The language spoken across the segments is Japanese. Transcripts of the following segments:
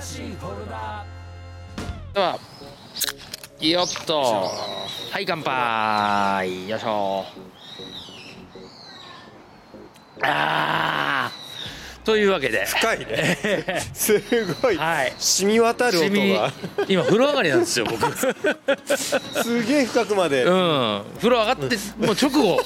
新しいフォルダではよっと。はい乾杯。よいしょ。あー。というわけで。深いね。すごい、はい。染み渡る音染みが今風呂上がりなんですよ僕。すげえ深くまで、うん。風呂上がってもう直後。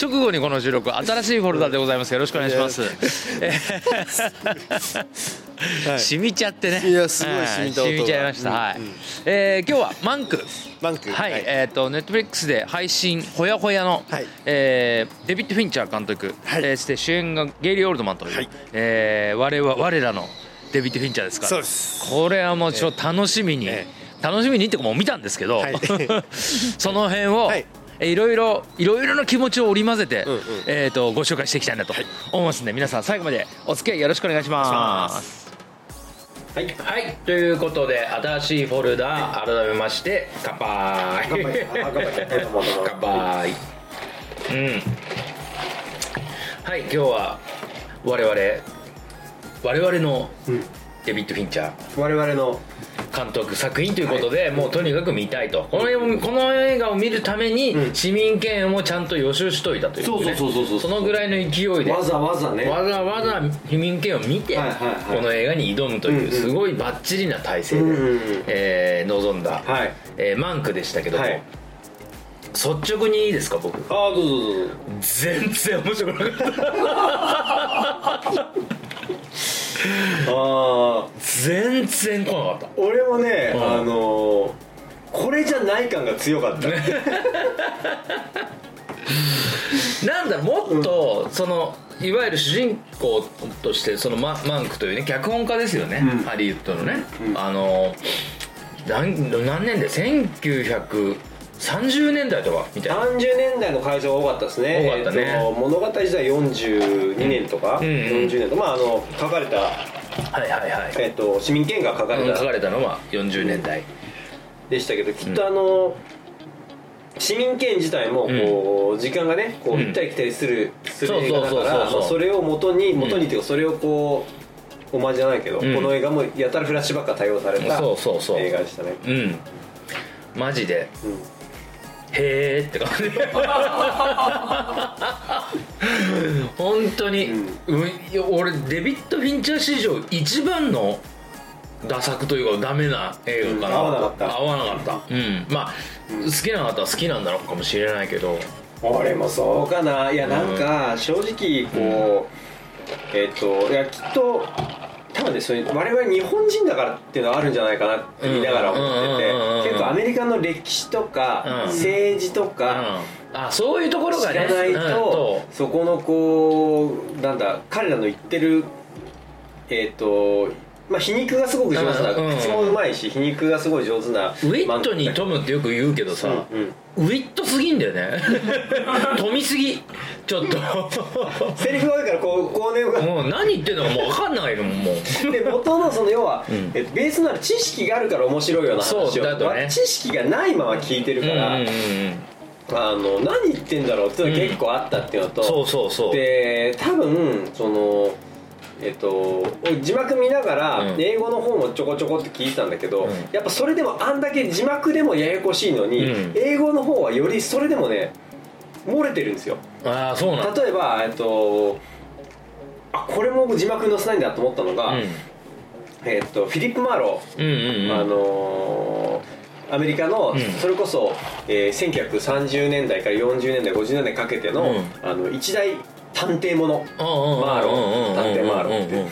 直後にこの収録新しいフォルダでございますよろしくお願いします 染みちゃってね。いやすごいは染みた染みちゃいました、はい、えー今日はマンク。バンク。はい、えっ、とネットフリックスで配信ほやほやの、はい。えーデビッド・フィンチャー監督、はい。えーそして主演がゲイリー・オールドマンという、はい。えー我々我らのデビッド・フィンチャーですから。そうです。これはもうちょっと楽しみに、え楽しみにってかもう見たんですけど、はい。その辺を、はい。えーいろいろいろいろな気持ちを織り交ぜて、えー、とご紹介していきたいなと思いますんで皆さん最後までお付き合いよろしくお願いします。はい、はい、ということで新しいフォルダ改めまして乾杯。乾杯。乾杯。うん。はい今日は我々我々のデビッド・フィンチャー。我々の監督作品ということで、もうとにかく見たいと。この映画をこの映画を見るためにうん。市民権をちゃんと予習しといたという、ね、そうそうそうそうそうそのぐらいの勢いでわざわざね。わざわざ市民権を見て、はいはいはい。この映画に挑むという、すごいバッチリな体制で、うんうんうん。えー臨んだ、はい。えーマンクでしたけども、はい率直にいいですか僕。ああどうぞどうぞ。全然面白くなかった。ああ全然来なかった。俺もね、うんあのーこれじゃない感が強かった、なんだもっと、そのいわゆる主人公としてそのママンクというね脚本家ですよね、うん。ハリウッドのね、うん。あの何何年で？1930年代とかみたいな。30年代の会社が多かったですね。多かったね。えーと物語自体42年とか、うんうん。40年とかまああの書かれた、はいはいはい、えー、と市民権が書かれた。書かれたのは40年代、でしたけどきっとあの、市民権自体もこう、時間がねこううん。行ったり来たりする、する映画だからまあそれを元に元にっていうかそれをこうおまじゃないけど、うん。この映画もやたらフラッシュバックが対応されたそうそうそう。映画でしたね。うん。マジで。うんへーって感じ。本当に、うん。俺デビッド・フィンチャー史上一番のダ作というかダメな映画かな、うん合わなかった。合わなかった。うん。まあ、好きな方は好きなんだろうかもしれないけど。俺もそうかな。いやなんか正直こう、えっ、といやきっと多分ねそれ我々日本人だからっていうのはあるんじゃないかなって見ながら思ってて結構アメリカの歴史とか、うん。政治とうん。か、あそういうところ知がね。らないうんと、そこのこうなんだ彼らの言ってるえっ、とまあ皮肉がすごく上手な、うん口もうまいし皮肉がすごい上手なウィットに富むってよく言うけどさ、うんうん。ウィットすぎんだよね。富みすぎ。ちょっと。セリフが多いからこうこうねもう何言ってんのかもう分かんないのももう。で元のその要は、うん。えっとベースのある知識があるから面白いような話をそうだとね。まあ知識がないまま聞いてるから、うんうんうんうん。あの何言ってんだろうっていうのが結構あったっていうのと、そうそうそう。で多分そのえっと字幕見ながらうん。英語の方もちょこちょこって聞いてたんだけど、うん。やっぱそれでもあんだけ字幕でもややこしいのに、うん。英語の方はよりそれでもね漏れてるんですよ。ああそうなん。だ例えばえっとあこれも字幕載せないんだと思ったのが、うん。えっとフィリップ・マーロうんうんうん。あのーアメリカのうん。それこそ、えー1930年代から40年代50年代かけての,、うん。あの一大探偵ものマーロー探偵マーローって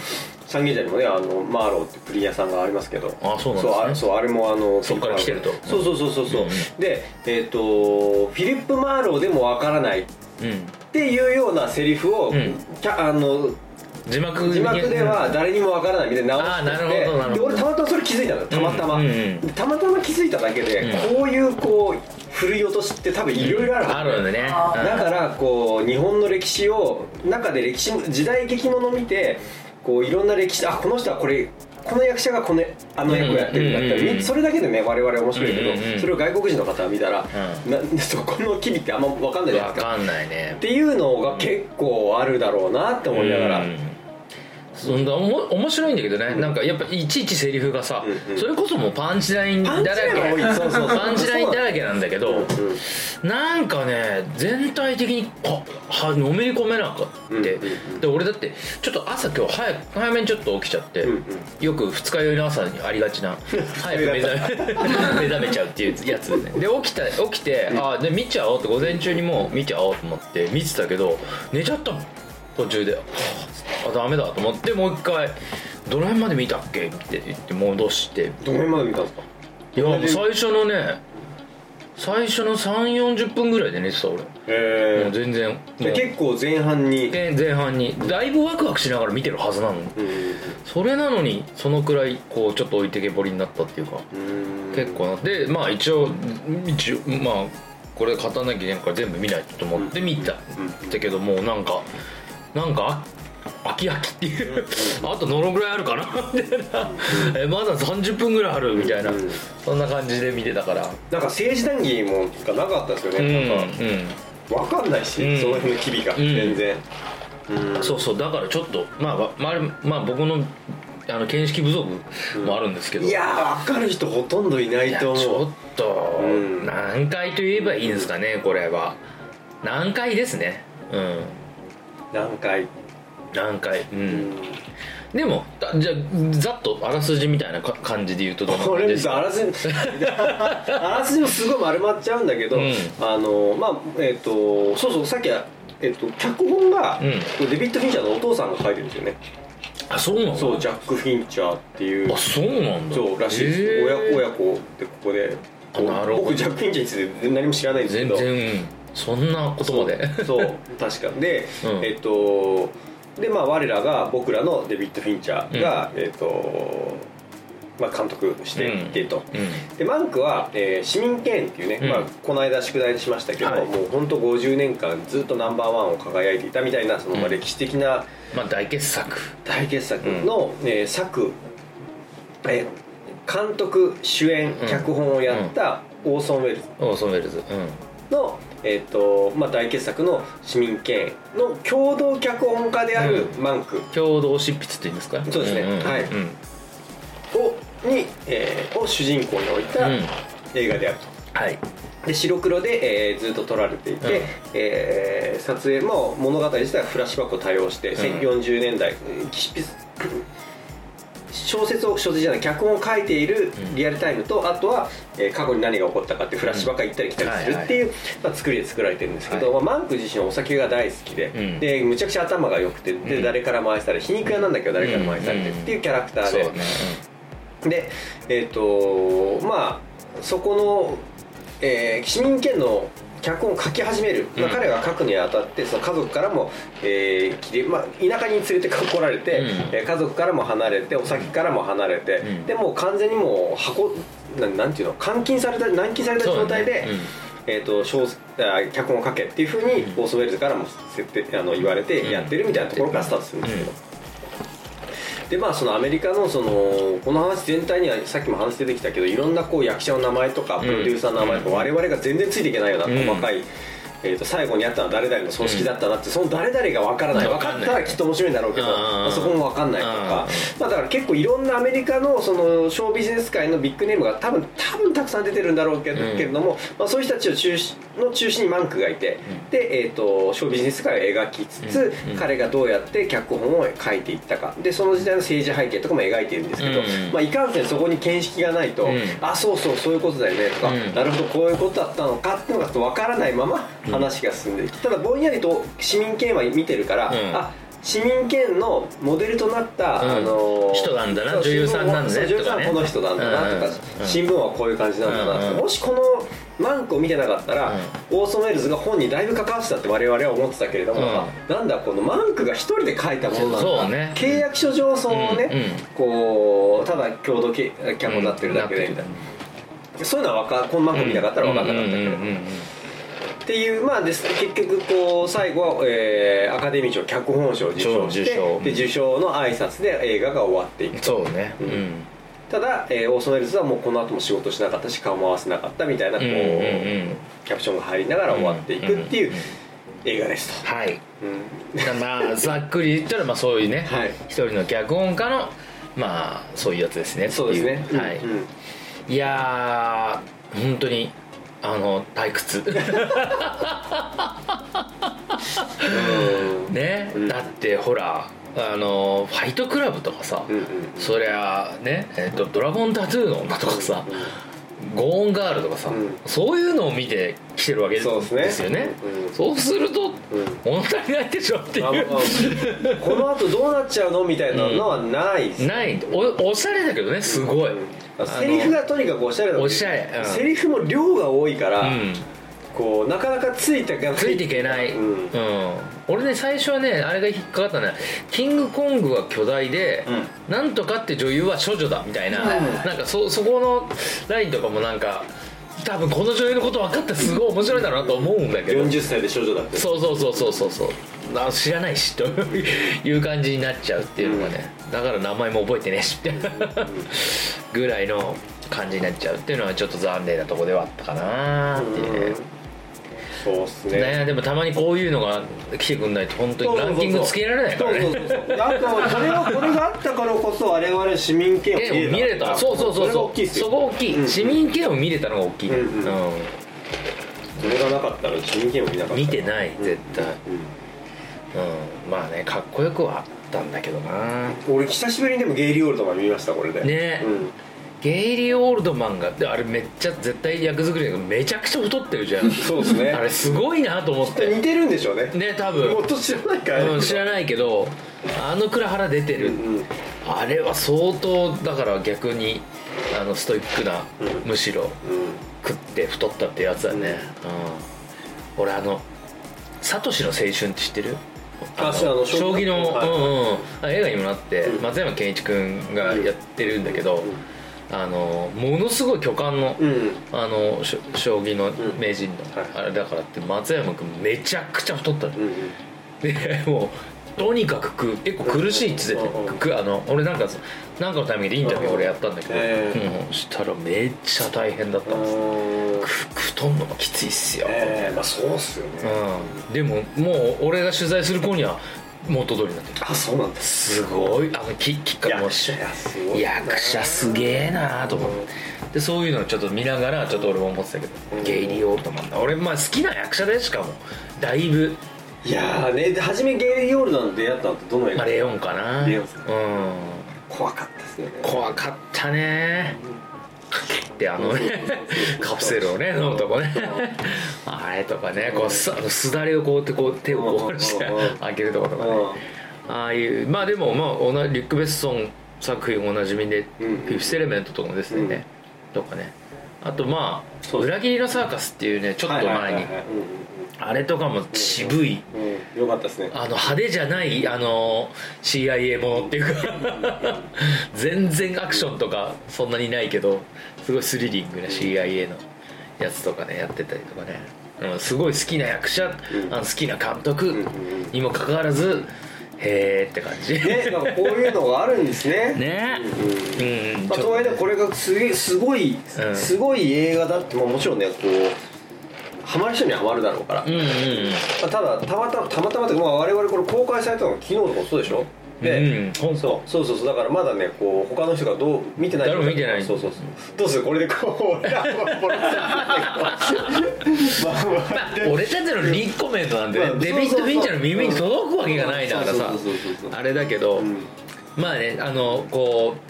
三軒茶にもねあのマーローってプリン屋さんがありますけどあそうなんですねそうあそうあれもあのそっから来てるとそうそうそうそうそう、うんでえっ、とフィリップ・マーローでもわからないっていうようなセリフを、うんあの字幕字幕では誰にもわからないみたいな直してあなるほどなるほどで俺たまたまそれ気づいたのたまたま、うんうんたまたま気づいただけで、こういうこう振るい落としって多分いろいろあるあるん。でねだからこう日本の歴史を中で歴史時代劇ものを見てこういろんな歴史あこの人はこれこの役者がこのあの役をやってるんだったら、それだけでね我々面白いけど、うんうんうん。それを外国人の方が見たら、うなそこの機微ってあんま分かんないじゃないですか。分かんないね。っていうのが結構あるだろうなって思いながら、うんそんなおも面白いんだけどね、なんかやっぱいちいちセリフがさ、うんうんそれこそもうパンチラインだらけパンチラインが多い。そうそうそう。パンチラインだらけなんだけど、うんなんかね全体的にははのめり込めなかった、うんうんうん。で俺だってちょっと朝今日早く早めにちょっと起きちゃって、んよく二日酔いの朝にありがちな 早く目覚め 目覚めちゃうっていうやつでね。で起きた起きて、あで見ちゃおうって午前中にもう見ちゃおうと思って見てたけど寝ちゃったもん途中で、はあ、あダメだと思ってもう一回「どの辺まで見たっけ?」って言って戻して。どの辺まで見たんですか？いやもう最初のね最初の3 4 0分ぐらいで寝てた俺。もえう全然もう。で結構前半に？で前半に。だいぶワクワクしながら見てるはずなの。にうん。それなのにそのくらいこうちょっと置いてけぼりになったっていうか。うん。結構な。でまあ一応一応まあこれ語らなきゃいけないから全部見ないと思って見た。うん。だけどもうなんかなんか飽き飽きっていう。あとどのぐらいあるかな？みたいな。えまだ30分ぐらいあるみたいな。うん。そんな感じで見てたから。なんか政治談義もがなかったですようんね、なんか。うん。分かんないし、うん。その辺の機微がうん。全然、うん。そうそうだからちょっとまあわまあまあ僕のあの見識不足もあるんですけど、いやー分かる人ほとんどいないと思う。ちょっとうん。難解と言えばいいんですかねこれは。難解ですね。うん何回？難解ううん。んでもだじゃあざっとあらすじみたいなか感じで言うとどんなこれ感じですか？あらすじ あらすじもすごい丸まっちゃうんだけど、うん。あのまあえっ、とそうそうさっきはえっと、脚本が、うん。デビッド・フィンチャーのお父さんが書いてるんですよね。あそうなの？そうジャック・フィンチャーっていう。あそうなんだ。そうらしいです、へー。親親子でここで。あなるほど。僕ジャック・フィンチャーについて何も知らないんですけど。全然そんなことまで？そう確か。で、うん。えっとでまあ我らが僕らのデビッド・フィンチャーが、えっとまあ、監督していてと、うん。でマンクは、えー市民権っていうね、うん。まあ、この間宿題にしましたけど、はい。もう本当50年間ずっとナンバーワンを輝いていたみたいなその、まあうん。歴史的なまあ大傑作。大傑作の、えー作、えー監督主演うん。脚本をやったオーソン・ウェルズ。オーソンウェルズ。うんの、えーとまあ、大傑作の「市民ケーン」の共同脚本家であるうマンク。共同執筆っていうんですか？そうですね。んんん。はい。うんをに、えーを主人公に置いたうん。映画であると。はい。で白黒で、えーずっと撮られていて、うん。えー撮影も物語自体はフラッシュバックを多用して、ん。1040年代執筆小説を小説じゃない脚本を書いているうん。リアルタイムと、あとは、えー過去に何が起こったかってフラッシュバックが行ったり来たりするっていう、まあ、作りで作られてるんですけど、はい。まあ、マンク自身はお酒が大好きで,、うん。でむちゃくちゃ頭が良くてでうん。誰からも愛され皮肉屋なんだけど誰からも愛されてっていうキャラクターで。ね。でえっ、とまあそこの、えー市民権の脚本を書き始める、まあうん彼が書くにあたってその家族からも、えーまあ、田舎に連れて こられて、うん。えー家族からも離れてお酒からも離れて、うん。でもう完全にもう箱なんなんていうの？監禁された軟禁された状態で、えー、と小あ脚本を書けっていうふうにオーソウェルズからも設定あの言われてやってるみたいなところからスタートするんですけど、でまあそのアメリカのそのこの話全体にはさっきも話出てきたけどいろんなこう役者の名前とかん。プロデューサーの名前とか我々が全然ついていけないようなうん。細かい、えー、と最後にあったのは誰々の葬式だったなって、その誰々が分からない。うん。分かったらきっと面白いんだろうけど、うん。まあそこも分かんないとか、うん。まあ、だから結構いろんなアメリカのそのショービジネス界のビッグネームが多分多分たくさん出てるんだろうけれども、まあ、そういう人たちを中心の中心にマンクがいて、で、えー、とショービジネス界を描きつつ、うん。彼がどうやって脚本を書いていったか。でその時代の政治背景とかも描いているんですけど、うん。まあ、いかんせんそこに見識がないと、うん。あそうそうそういうことだよねとか、うん。なるほどこういうことだったのかっていうのが分からないまま話が進んでいく、ただぼんやりと市民権は見てるから、うん。あ市民権のモデルとなった、うん。あの人なんだな女優さんなんだね女優さんはこの人なんだなとか、うん。うん。新聞はこういう感じなんだなとか、うん。うんもしこのマンクを見てなかったら、オーソン・ウェルズが本にだいぶ関わってたって我々は思ってたけれども、うん。あなんだこのマンクが一人で書いたものなんだ。ね。契約書上そのね、うん。うん。こうただ共同け脚本になってるだけで。みたいな、そういうのはわかこのマンク見なかったら分かんなかったけど、うんうんうんうんっていうまあです。結局こう最後は、えーアカデミー賞脚本賞を受賞して受賞。で受賞の挨拶で映画が終わっていく。そうね。ううん。んただ、えーオーソン・ウェルズはもうこの後も仕事しなかったし顔も合わせなかったみたいなこう、キャプションが入りながら終わっていくっていう映画ですとはい。うん。まあざっくり言ったらまあそういうね、はい。一人の脚本家のまあそういうやつですねそうですね。はい、うんうん。いやー本当にあの退屈。うん。ね、うん。だってほらあのファイトクラブとかさ、うんうんそりゃね、えっとドラゴンタトゥーの女とかさ、ゴーンガールとかさ、うん。そういうのを見てきてるわけですよね。うんそうすると、ん。物足りないでしょっていう。ああこの後どうなっちゃうのみたいなのはないですない。おおしゃれだけどねすごい、セリフがとにかくおしゃれだおしゃれうん。セリフも量が多いから、うん。こうなかなかついていかないついていけない、ううん。ん俺ね最初はねあれが引っかかったねキングコングは巨大で、なんとかって女優は処女だみたいな、うん。なんかそそこのラインとかもなんか多分この女優のこと分かってすごい面白いだろうなと思うんだけど。40歳で少女だってそうそうそうそうそうそう。あ知らないしという感じになっちゃうっていうのがね、だから名前も覚えてねえしみたいなぐらいの感じになっちゃうっていうのはちょっと残念なとこではあったかなっていうね、そうっすね。ねでもたまにこういうのが来てくんないと本当にランキングつけられないからね。そうそうそう。そうあとそれをこれがあったからこそ我々市民権を え見れた。そうそうそうそう。そこ大きい、うん市民権を見れたのが大きい、うんうん。それがなかったら市民権を見なかった。見てない絶対。うん。うん、まあねかっこよくはあったんだけどな。俺久しぶりにでもゲイリー・オールドマン見ましたこれで。ね。うんゲイリー・オールドマンがであれめっちゃ絶対役作りだけどめちゃくちゃ太ってるじゃん。そうですね。あれすごいなと思って。似てるんでしょうね。ね多分、もっと知らないからねうん、知らないけどあのくらい腹出てる、うんうん。あれは相当だから逆にあのストイックな、むしろ食って太ったってやつだね、うん。俺あのサトシの青春って知ってる？のあの将棋の、はい。うんうんあ映画にもなって、うん。松山ケンイチ君がやってるんだけど、あのものすごい巨漢の、あの将棋の名人の、はい。あれだからって松山君めちゃくちゃ太ったでもうとにかく結構苦しいっつっててあの俺なんかなんかのタイミングでインタビュー俺やったんだけど、えうん。したらめっちゃ大変だったんです。太んのもきついっすよ、ええ。まあそうっすよね。うん、でももう俺が取材する子には元通りになってる。あそうなんですすごい。あのききっかけも。役者やすごい。な役者すげえなと思って。でそういうのをちょっと見ながらちょっと俺も思ってたけど、うん。ゲイリー・オールドマンだ。俺まあ好きな役者でしかもだいぶ、いやーねで初めゲイリー・オールドと出会ったのってどの映画まあ、レオンかな。レオンですうん。怖かったですよね。怖かったねであのね カプセルをね飲むとこね。あれとかねこうすあのすだれをこうやってこう手をこうして開けるとことかね。うああいうまあでもまあ同じリュック・ベッソン作品おなじみで「うんフィフス・エレメント」とかもですね、とかね。あとまあ「そう裏切りのサーカス」っていうねちょっと前にあれとかも渋い。うん。うん。うんよかったですね。あの派手じゃないあの CIA ものっていうか。全然アクションとかそんなにないけどすごいスリリングな CIA のやつとかねやってたりとかね、うん、すごい好きな役者、うん。あの好きな監督にもかかわらずへーって感じ。ねなんかこういうのがあるんですね。ね。うんうん、まあ、とはいえねこれがすすごい、うん。すごい映画だって、まあ、もちろんねこうハマる人にはハマるだろうから、うんうんうん。まあ、ただたまたまたまたまというか、まあ、我々これ公開されたのが昨日とかそうでしょ？で、うんそうそうそうそう。だからまだねこう他の人がどう見てない誰も見てない。そうそうそう。どうする？これでこう俺ら俺たちのリーコメントなんでねまあデビッド・フィンチャーの耳に届くわけがないんだからさそうそうそうそう。あれだけど、うん。まあねあのこう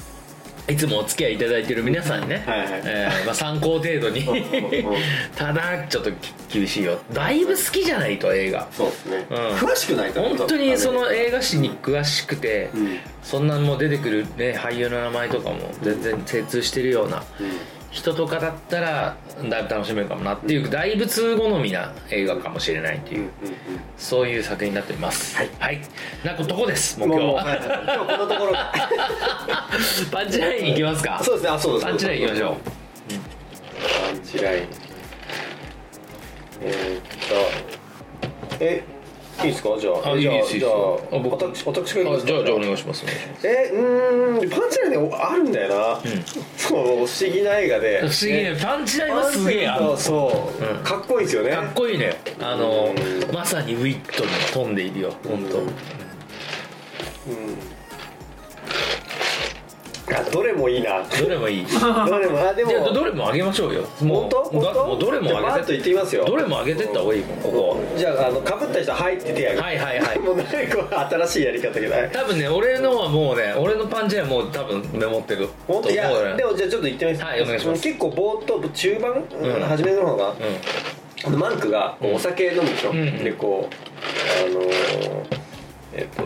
いつもお付き合いいただいてる皆さんにね、はいはい。えーまあ、参考程度に。うんうん ただちょっとき厳しいよ。だいぶ好きじゃないと映画。そうですね、うん。詳しくないと本当にその映画史に詳しくて、うん。そんなもう出てくる、ね、俳優の名前とかも全然精通してるような人とかだったらだいぶ楽しめるかもなっていう大仏好みな映画かもしれないっていう、うんうんそういう作品になっております。はい、はい、なことこですもううん今日は、はいはい。今日このところ。パンチラインいきますか。そうですね。あそうです。パンチラインいきましょう。パンチライン。えー、っとえいいですか？じゃあ。あいいじゃあああ僕私私がいきますか？あじゃあじゃあお願いします。えうーんパンチラインねあるんだよな、その不思議な映画で。不思議ね。パンチラインはすげえあるそう、うん。かっこいいですよね。かっこいいね。あのうん。まさにウィットに富んでいるよ本当。うんあどれもいいな。どれもいい。どれもあでも。じゃあどれもあげましょうよ。本当？本当？だもうどれもあげて。言ってみますよ。どれもあげてった方がいいもんここ。じゃああのかぶった人は入って手挙げて。はいはいはい。もう何これ新しいやり方けど。多分ね俺のはもうね俺のパンチラインもう多分メモってる本当？いやでもじゃあちょっと言ってみます。はいお願いします。結構冒頭中盤、うん。初めの方がマンクがお酒飲むでしょ、うんでこうあのーえっと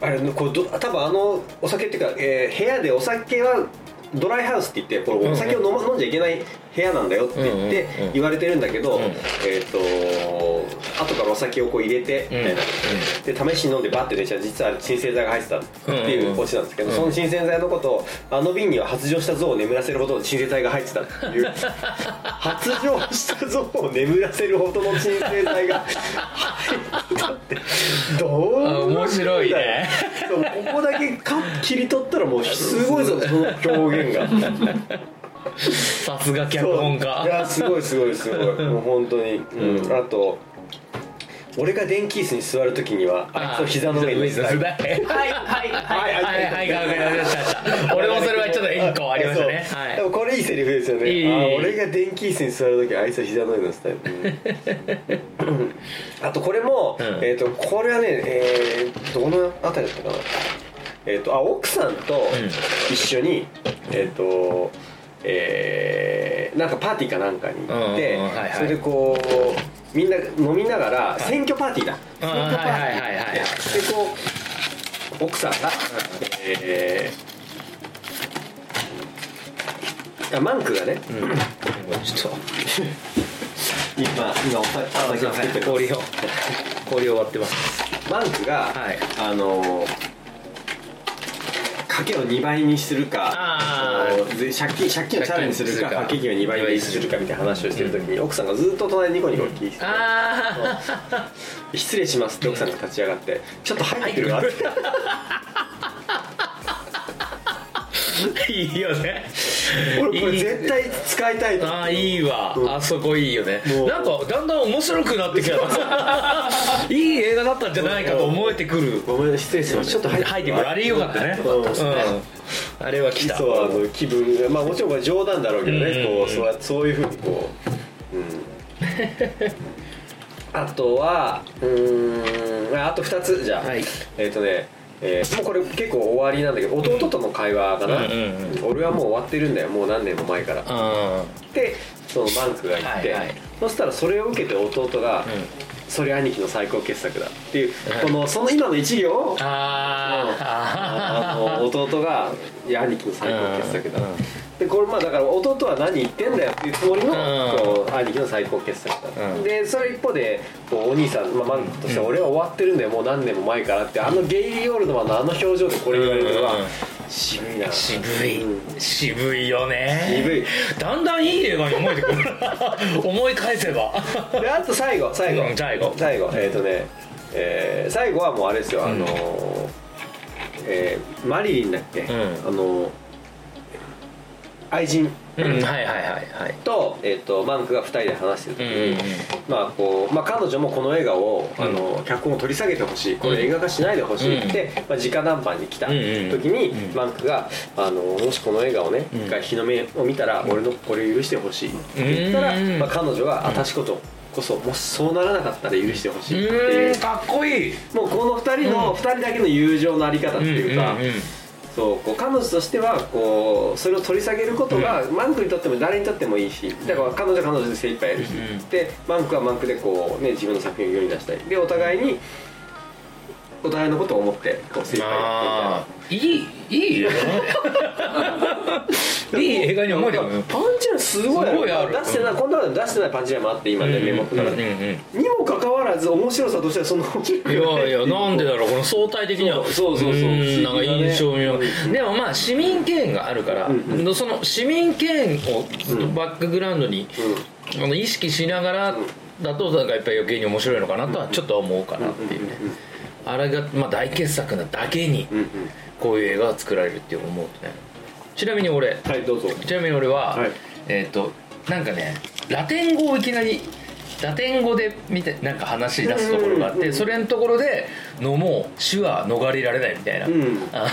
あれこうど多分あのお酒っていうか、えー部屋でお酒はドライハウスって言ってこれお酒を飲,、ま飲んじゃいけない部屋なんだよって言って言われてるんだけど、うん。えっ、と後からお酒をこう入れてみたいな、で試しに飲んでバッて出ちゃう実は鎮静剤が入ってたっていうオチなんですけど、うん。その鎮静剤のことをあの瓶には発情した像を眠らせるほどの鎮静剤が入ってたっていう。発情した像を眠らせるほどの鎮静剤が入ってたって。どうあ面白いね。ここだけか切り取ったらもうすごいぞその表現が。さすが脚本家。いやすごいすごいすごい。もう本当に、うん、あと俺が電気椅子に座るときにはあいつの膝の上に座る。はいはいはい。はいはい。はいはい俺もそれはちょっと一個ありまいはい、はい、でもこれいいセリフですよね。あ俺が電気椅子に座るはいはあいつい膝の上いはい、あとこれも、えっ、とこれはねえい、どのあたりだったかな。えっ、とあ奥さんと一緒に、えっ、とえーなんかパーティーかなんかに行って、うんうんはいはい。それでこうみんな飲みながら選挙パーティーだ、選挙パーティー。でこう奥さんが、えーあマンクがね、うん。ちょっ今今お酒とすいません。氷を。氷終わってます。マンクが、はい。あの賭けを2倍にするか借金借金をチャレンジするか借金。を2倍にするかみたいな話をしてる時に奥さんがずっと隣にニコニコ聞いててあ 失礼しますって奥さんが立ち上がってちょっと入ってるわって。あい。いよね。俺これ絶対使いたいとああいいわ、うん。あそこいいよね。なんかだんだん面白くなってきた。いい映画だったんじゃないかと思えてくる。ごめん失礼しますちょっと入ってくる。あれよかったね。よかったですねうんあれは来た。そうあの気分まあもちろんこれ冗談だろうけどね、うんこうそうやそういうふうにこう、うん、あとはうーんああと2つじゃあ、はい。えっ、とねえーもうこれ結構終わりなんだけど弟との会話かな、俺はもう終わってるんだよ。もう何年も前から。うんでそのマンクが言って、そしたらそれを受けて弟が、それ兄貴の最高傑作だっていう、はい。このその今の一行をああの弟が「いや兄貴の最高傑作だ」でこれまあだから弟は何言ってんだよっていうつもりの、うん。こう兄貴の最高傑作だ、うん。でそれ一方でこうお兄さん、まあ、マンクとしては俺は終わってるんだよもう何年も前からってあのゲイリー・オールドマンのあの表情でこれ言われるのは、うん渋い。な渋い、うん渋いよね。渋い。だんだんいい映画に思えてくる。思い返せば。であと最後最後、うん最後。最後。えっ、とね、えー最後はもうあれですよ、あのーえーマリリンだっけ、ん。あのー愛人。うんはいはいはいはい。と,、えー、とマンクが2人で話してる時に、まあこうまあ、彼女もこの映画を、あの脚本を取り下げてほしい。これ映画化しないでほしいって、まあ、直談判に来た時に、マンクがあの「もしこの映画をね、うん。一回日の目を見たら俺のこれを許してほしい」って言ったら、うん。まあ、彼女が「あ確かとこそもしそうならなかったら許してほしい」ってういう。かっこいいもうこの2人の、うん二人だけの友情のあり方っていうか。んんんそうこう彼女としてはこうそれを取り下げることが、マンクにとっても誰にとってもいいしだから彼女は彼女で精一杯やるし、うん。でマンクはマンクでこう、ね、自分の作品を世に出したいでお互いにお互いのことを思ってこう精一杯やあーいいいい映画 いい映画に思えてパンチラインすごいすごいある。出してない、こんなの出してないパンチラインもあって今ね、メモの中で、うんうんにもかかわらず面白さとしてはそんな面白くいないやいやなんでだろうこの相対的には。そうそうそう。そうーんなんか印象味をうんでもまあ市民権があるから、うんその市民権をうんバックグラウンドに、あの意識しながらだとなんかやっぱり余計に面白いのかなとはちょっと思うかなっていうねあれがまあ大傑作なだけにこういう映画が作られるっていう思うとね。ちなみに俺はいどうぞ。ちなみに俺は、はい。えっ、となんかねラテン語をいきなりラテン語で見てなんか話し出すところがあって、うんうんうんそれのところでのもう死は逃れられないみたいな、うんあ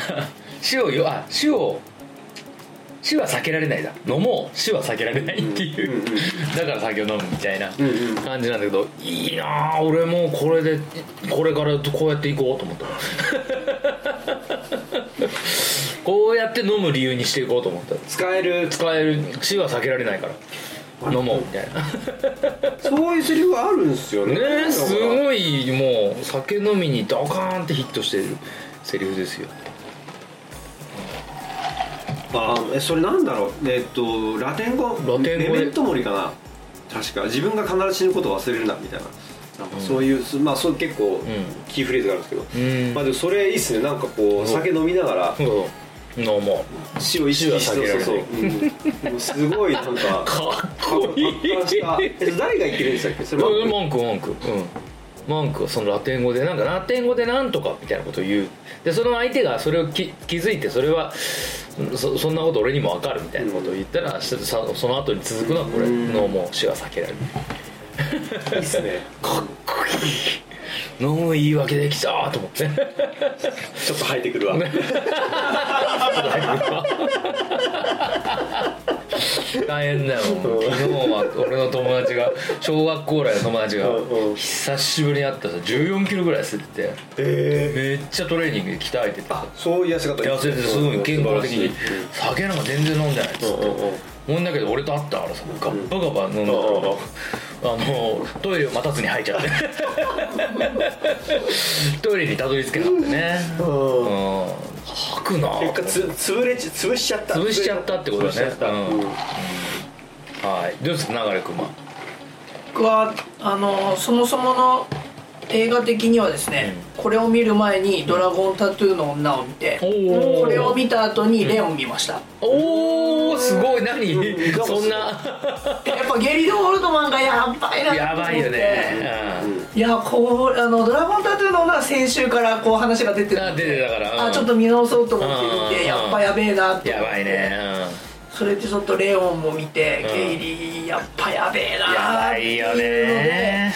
死をよあ死を死は避けられないだ。飲もう死は避けられないっていう、うんうんうん。だから酒を飲むみたいな感じなんだけどいいなあ俺もうこれでこれからこうやっていこうと思った。こうやって飲む理由にしていこうと思った。使える。使える。死は避けられないから。飲もうみたいな。そういうセリフがあるんですよね。ねえすごいもう酒飲みにドカーンってヒットしてるセリフですよあえそれなんだろう。えっとラテン語？ラテン語？でメメントモリかな。確か。自分が必ず死ぬことを忘れるなみたいな。なんかそういう、すまあそう結構キーフレーズがあるんですけど、うん。まあでもそれいいっすね。なんかこう酒飲みながら。そう飲もう。死を意識して死は避けられない。そうそう。うん。すごいなんか かっこいい。達観した。え誰が言ってるんでしたっけ？それは。うんマンクマンクうんマンクはそのラテン語でなんかラテン語でなんとかみたいなことを言う。でその相手がそれをき気づいてそれはそそんなこと俺にも分かるみたいなことを言ったら、さその後に続くのはこれうんのもう死は避けられる。いいっすね。かっこいい。飲む言い訳できたと思って。ちょっと入ってくるわ大変だよ。昨日は俺の友達が小学校来の友達が久しぶりに会ったさ1 4キロぐらい痩せててえめっちゃトレーニングで鍛えててあそういう痩せ方痩せててすごい健康的に。酒なんか全然飲んでないっつって。うんだけど俺と会ったからさガッバガバ飲んだからあのトイレを待たずに吐いちゃって。トイレにたどり着けなかったね。うん。うん吐くな。結果つ潰れち潰しちゃった。潰しちゃったってことだね。潰しちゃった。うん。うん。はい。どうですか流れくんは？僕はあのそもそもの映画的にはですね、これを見る前に「ドラゴンタトゥーの女」を見て、おー。これを見た後に「レオン」見ました、おおすごい。何？うん。そんな。やっぱゲリド・オールドマンがやばいなと思って。やばいよねいやこうあの「ドラゴンタトゥーの女」は先週からこう話が出てる。んで出てたから。うん。あちょっと見直そうと思って見うん。てやっぱやべえなって。やばいね。それでちょっとレオンも見て、うん。ゲイリーやっぱやべえうんやなばいよっていうので。ね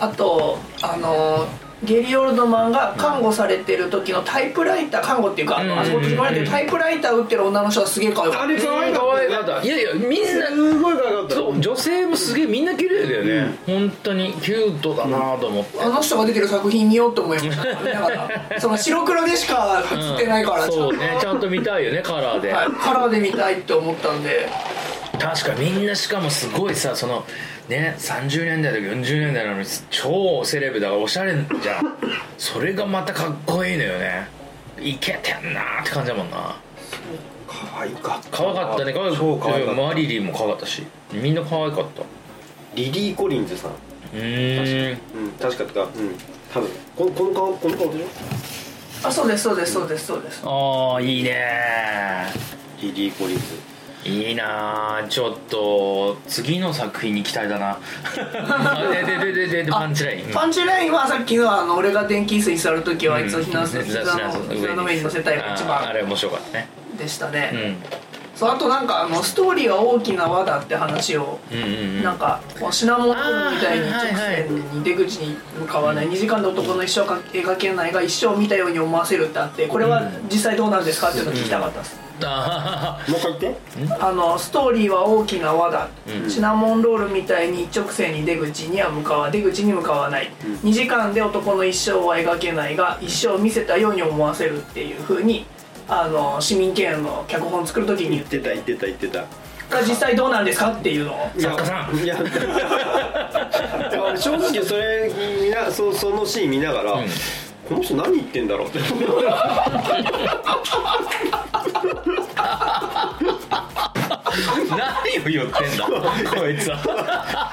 あとあのゲリー・オールドマンが看護されてる時のタイプライター看護っていうかあそこ閉じ込められてるタイプライター打ってる女の人はすげえ可愛かった。あれ可愛か可愛かった。いやいやみんなすごい可愛かったそう女性もすげえみんな綺麗だよね、本当にキュートだなと思って、あの人が出てる作品見ようと思いました その白黒でしか映ってないから、そうねちゃんと見たいよねカラーで、はい、カラーで見たいって思ったんで。確かみんなしかもすごいさそのね30年代とか40年代なのに超セレブだからおしゃれじゃん。それがまたかっこいいのよね。いけてんなーって感じだもんな。可愛かった。可愛かったね。可愛かった。マリリンも可愛かったし。みんな可愛かった。リリー・コリンズさん。うーん。うん確かとかうん。多分ここの顔この顔でしょ？あそうですそうですそうですそうです。ああいいねリリー・コリンズいいなーちょっと次の作品に期待だな。ででででででパンチライン。パンチラインはさっきのあの俺が電気椅子に座る時はあいつをうん。ひな膝の上に乗せたいがあれ面白かったね。でしたね、うんそうあとなんかあのストーリーが大きな輪だって話をうんうんうん。なんかこうシナモンロールみたいに直線に出口に向かわない2時間で男の一生か描けないが一生見たように思わせるってあってこれは実際どうなんですかっていうのを聞きたかったです、あもう一回言って。あのストーリーは大きな輪だ、うん。シナモンロールみたいに一直線に出口には向かわ出口に向かわない、2時間で男の一生は描けないが一生見せたように思わせるっていうふうにあの市民権の脚本を作る時に。言ってた言ってた言ってた。が実際どうなんですかっていうのを。作家さん。いや正直それ見なそそのシーン見ながら、ん。この人何言ってんだろうって。何を言ってんだこいつは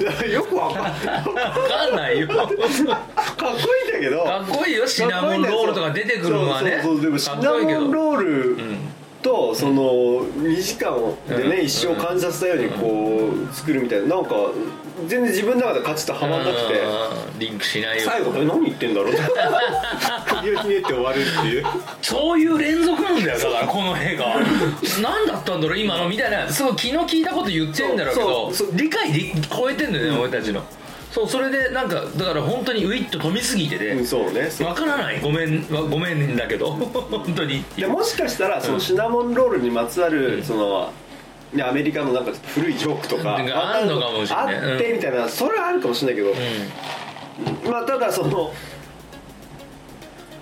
よくわかんない分かんないよ。かっこいいんだけど。かっこいいよシナモンロールとか出てくるのはね。そうそうそう。でもシかナモンロールうんとその2時間でね、一生感じさせたようにこう作るみたいな。なんか全然自分の中で勝ちとはまんなくて。うんリンクしないよ。最後え何言ってんだろう？って首をひねって終わるっていう。そういう連続なんだよだからこの映画何だったんだろう今のみたいな。すごい気の利いたこと言ってんだろうけど理解で超えてんだよね、俺たちのそうそれでなんかだから本当にウィッと飛びすぎてて、うんそうね。わからない。ごめんわごめんだけど。本当に。でもしかしたらそのシナモンロールにまつわるそのねアメリカのなんか古いジョークとかうん。あんのかもしれない。あってみたいなそれはあるかもしれないけどまあただその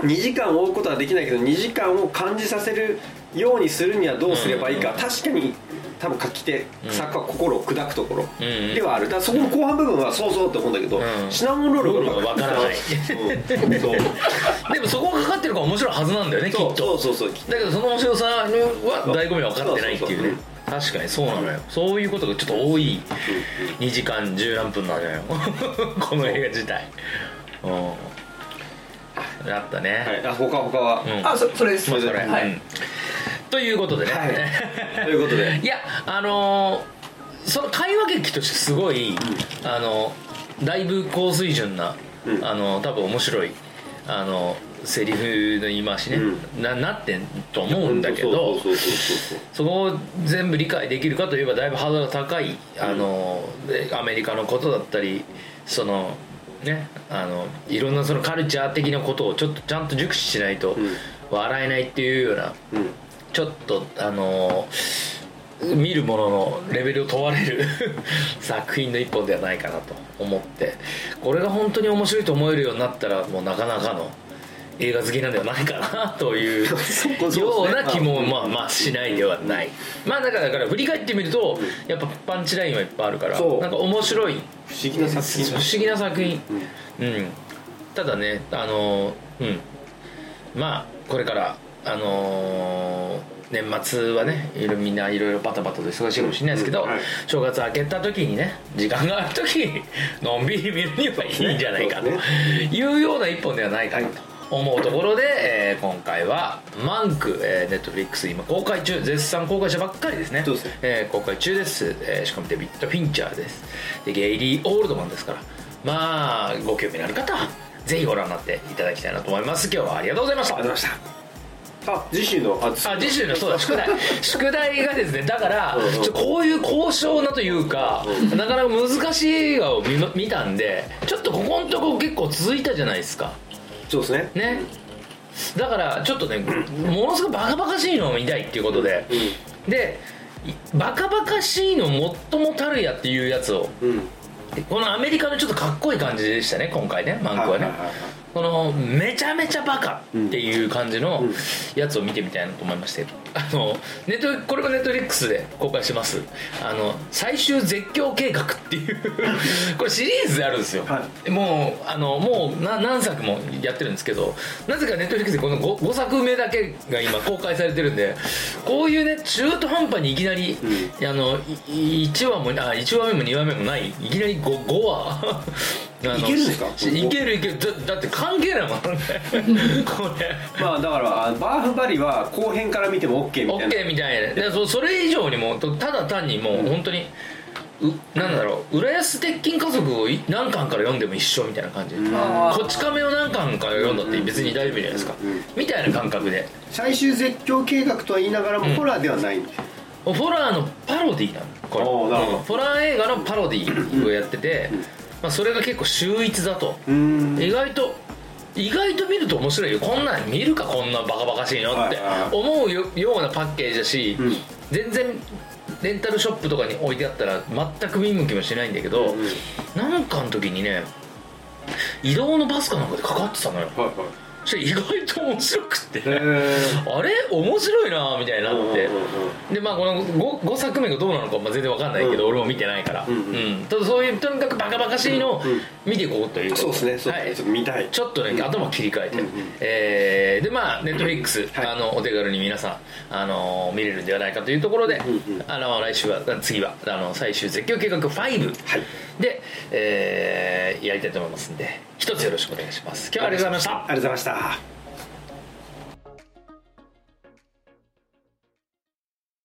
2時間を追うことはできないけど2時間を感じさせるようにするにはどうすればいいか、確かに多分書き手作家は心を砕くところうんではある。だからそこの後半部分はそうそうって思うんだけど、ん。シナモンロールがわからない。うん。そう。でもそこがかかってるから面白いはずなんだよねきっそうと。そうそうそう。だけどその面白さは醍醐味は分かってないっていうね。確かにそうなのよ。そういうことがちょっと多い。2時間十何分なのよ。この映画自体。う。ん。あったね、はい、あ他他は、うん。あそそれです。まあそれ、はい、うんということでね、はい。ということで。いやあのーその会話劇としてすごい、あのだいぶ高水準な、うん。あの多分面白いあのセリフの言い回しね、うななってんと思うんだけどそこを全部理解できるかといえばだいぶハードルが高いあの、でアメリカのことだったりそのねあのいろんなそのカルチャー的なことをちょっとちゃんと熟知しないとうん。笑えないっていうようなうんちょっとあの見るもののレベルを問われる 作品の一本ではないかなと思ってこれが本当に面白いと思えるようになったらもうなかなかの映画好きなんではないかなという ような気もまあまあしないではない。まあだからだから振り返ってみるとやっぱパンチラインはいっぱいあるからなんか面白い不思議な作品不思議な作品。うん、ただねあのうん。まあこれからあのー年末はねいみんないろいろバタバタと忙しいかもしれないですけど、うんはい。正月明けた時にね時間がある時にのんびり見るにはいいんじゃないかというような一本ではないかなと思うところで、えー今回は「マンク」えー、ネットフリックス今公開中絶賛公開したばっかりですね。でえー公開中です、えーしかもデビッド・フィンチャーです。でゲイリー・オールドマンですから。まあご興味のある方はぜひご覧になっていただきたいなと思います。今日はありがとうございました。ありがとうございましたあ次週のああ次週のそうだ宿題。宿題がですねだからうんうん。ちょこういう高尚なというかなかなか難しい映画を見ま見たんでちょっとここのとこ結構続いたじゃないですか。そうですね。ね。だからちょっとねものすごくバカバカしいのを見たいっていうことで。でいバカバカしいの最もたるやっていうやつを。うん。このアメリカのちょっとかっこいい感じでしたね今回ねマンクはね、はいはいはいはいこのめちゃめちゃバカっていう感じのやつを見てみたいなと思いまして。あのネットこれがネットフリックスで公開してます。あの最終絶叫計画っていう これシリーズであるんですよ、はもうあのもうな何作もやってるんですけどなぜかネットフリックスでこの 5, 5作目だけが今公開されてるんでこういうね中途半端にいきなり、あの1話もあ1話目も2話目もないいきなり 5, 5話。いけるんですか？いけるいける。だだって関係ないもんね。これ。まあだからあバーフバリは後編から見ても OK みたいな。OK みたいな。でそそれ以上にもうただ単にもう本当にうなんだろう浦安鉄筋家族をい何巻から読んでも一緒みたいな感じ。でこち亀を何巻から読んだって別に大丈夫じゃないですか。みたいな感覚で。最終絶叫計画とは言いながらもホラーではないんで。すよホラーのパロディなの。これ。ホラー映画のパロディをやってて、まあ、それが結構秀逸だと。うーん。意外と意外と見ると面白いよ。こんなん見るかこんなバカバカしいのって思うよようなパッケージだし、うん。全然レンタルショップとかに置いてあったら全く見向きもしないんだけど、うん。なんかの時にね移動のバスかなんかでかかってたのよ。はいはいそしたら意外と面白くって、あれ面白いなみたいになって、うんうんうんでまあこの 5, 5作目がどうなのかまあ全然わかんないけど、うん。俺も見てないから、うんうん。ただそういうとにかくバカバカしいのをうん。見ていこうという。そうですねそうはいですね。ちょっと見たい。ちょっとね、頭切り替えて、うんうん。えーでまあネットフリックス、はい。あのお手軽に皆さん、あの見れるんではないかというところで、うんうんあの来週は次はあの最終絶叫計画5はいで、えーやりたいと思いますんで一つよろしくお願いします。今日はありがとうございました。ありがとうございました。